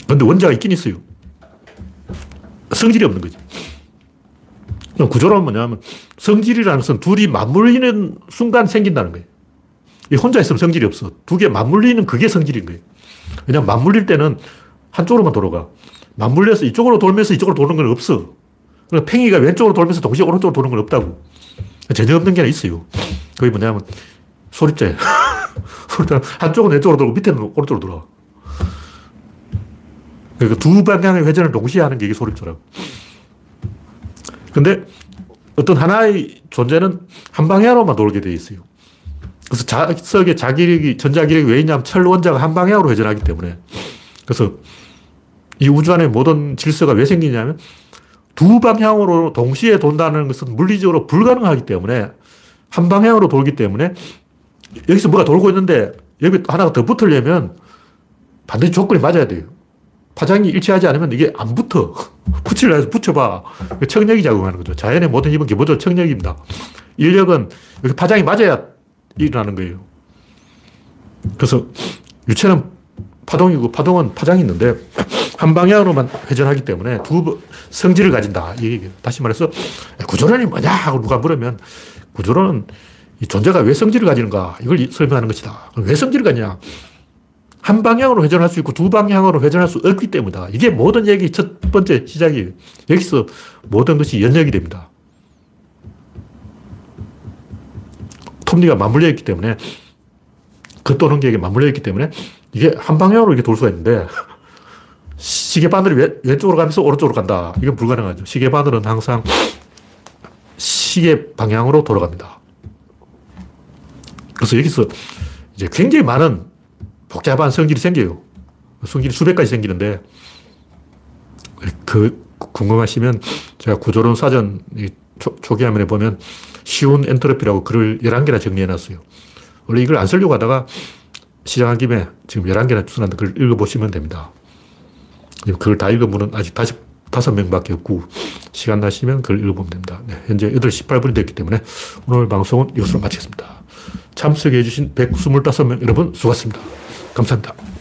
근데 원자가 있긴 있어요. 성질이 없는 거지. 구조론은 뭐냐면 성질이라는 것은 둘이 맞물리는 순간 생긴다는 거예요. 혼자 있으면 성질이 없어. 두 개 맞물리는 그게 성질인 거예요. 왜냐면 맞물릴 때는 한쪽으로만 돌아가. 맞물려서 이쪽으로 돌면서 이쪽으로 도는 건 없어. 그러니까 팽이가 왼쪽으로 돌면서 동시에 오른쪽으로 도는 건 없다고. 전혀 없는 게 있어요. 그게 뭐냐면. <laughs> 소리째. 한쪽은 왼쪽으로 돌고 밑에는 오른쪽으로 돌아. 그러니까 두 방향의 회전을 동시에 하는 게 이게 소리처라고. 근데 어떤 하나의 존재는 한 방향으로만 돌게 돼 있어요. 그래서 자석의 자기력이, 전자기력이 왜 있냐면 철 원자가 한 방향으로 회전하기 때문에. 그래서 이 우주 안에 모든 질서가 왜 생기냐면 두 방향으로 동시에 돈다는 것은 물리적으로 불가능하기 때문에 한 방향으로 돌기 때문에 여기서 뭐가 돌고 있는데 여기 하나가 더 붙으려면 반드시 조건이 맞아야 돼요. 파장이 일치하지 않으면 이게 안 붙어. 붙이려 해서 붙여봐. 청력이 작용하는 거죠. 자연의 모든 힘은 기본적으로 청력입니다. 인력은 이렇게 파장이 맞아야 일어나는 거예요. 그래서 유체는 파동이고 파동은 파장이 있는데 한 방향으로만 회전하기 때문에 두 성질을 가진다. 이 다시 말해서 구조론이 뭐냐 하고 누가 물으면 구조론은 이 존재가 왜 성질을 가지는가 이걸 설명하는 것이다. 왜 성질을 가냐? 한 방향으로 회전할 수 있고 두 방향으로 회전할 수 없기 때문이다. 이게 모든 얘기 첫 번째 시작이에요. 여기서 모든 것이 연역이 됩니다. 톱니가 맞물려 있기 때문에 그 또는 게 맞물려 있기 때문에 이게 한 방향으로 이렇게 돌 수가 있는데 시계 바늘이 왼, 쪽으로 가면서 오른쪽으로 간다. 이건 불가능하죠. 시계 바늘은 항상 시계 방향으로 돌아갑니다. 그래서 여기서 이제 굉장히 많은 복잡한 성질이 생겨요. 성질이 수백 가지 생기는데 그 궁금하시면 제가 구조론 사전 초, 초기 화면에 보면 쉬운 엔트로피라고 글을 11개나 정리해 놨어요. 원래 이걸 안 쓰려고 하다가 시작한 김에 지금 11개나 추천한데 그걸 읽어보시면 됩니다. 그걸 다 읽어보는 아직 다시 다섯 명밖에 없고 시간 나시면 그걸 읽어보면 됩니다. 네, 현재 8시 18분이 됐기 때문에 오늘 방송은 이것으로 마치겠습니다. 참석해 주신 125명 여러분 수고하셨습니다. 감사합니다.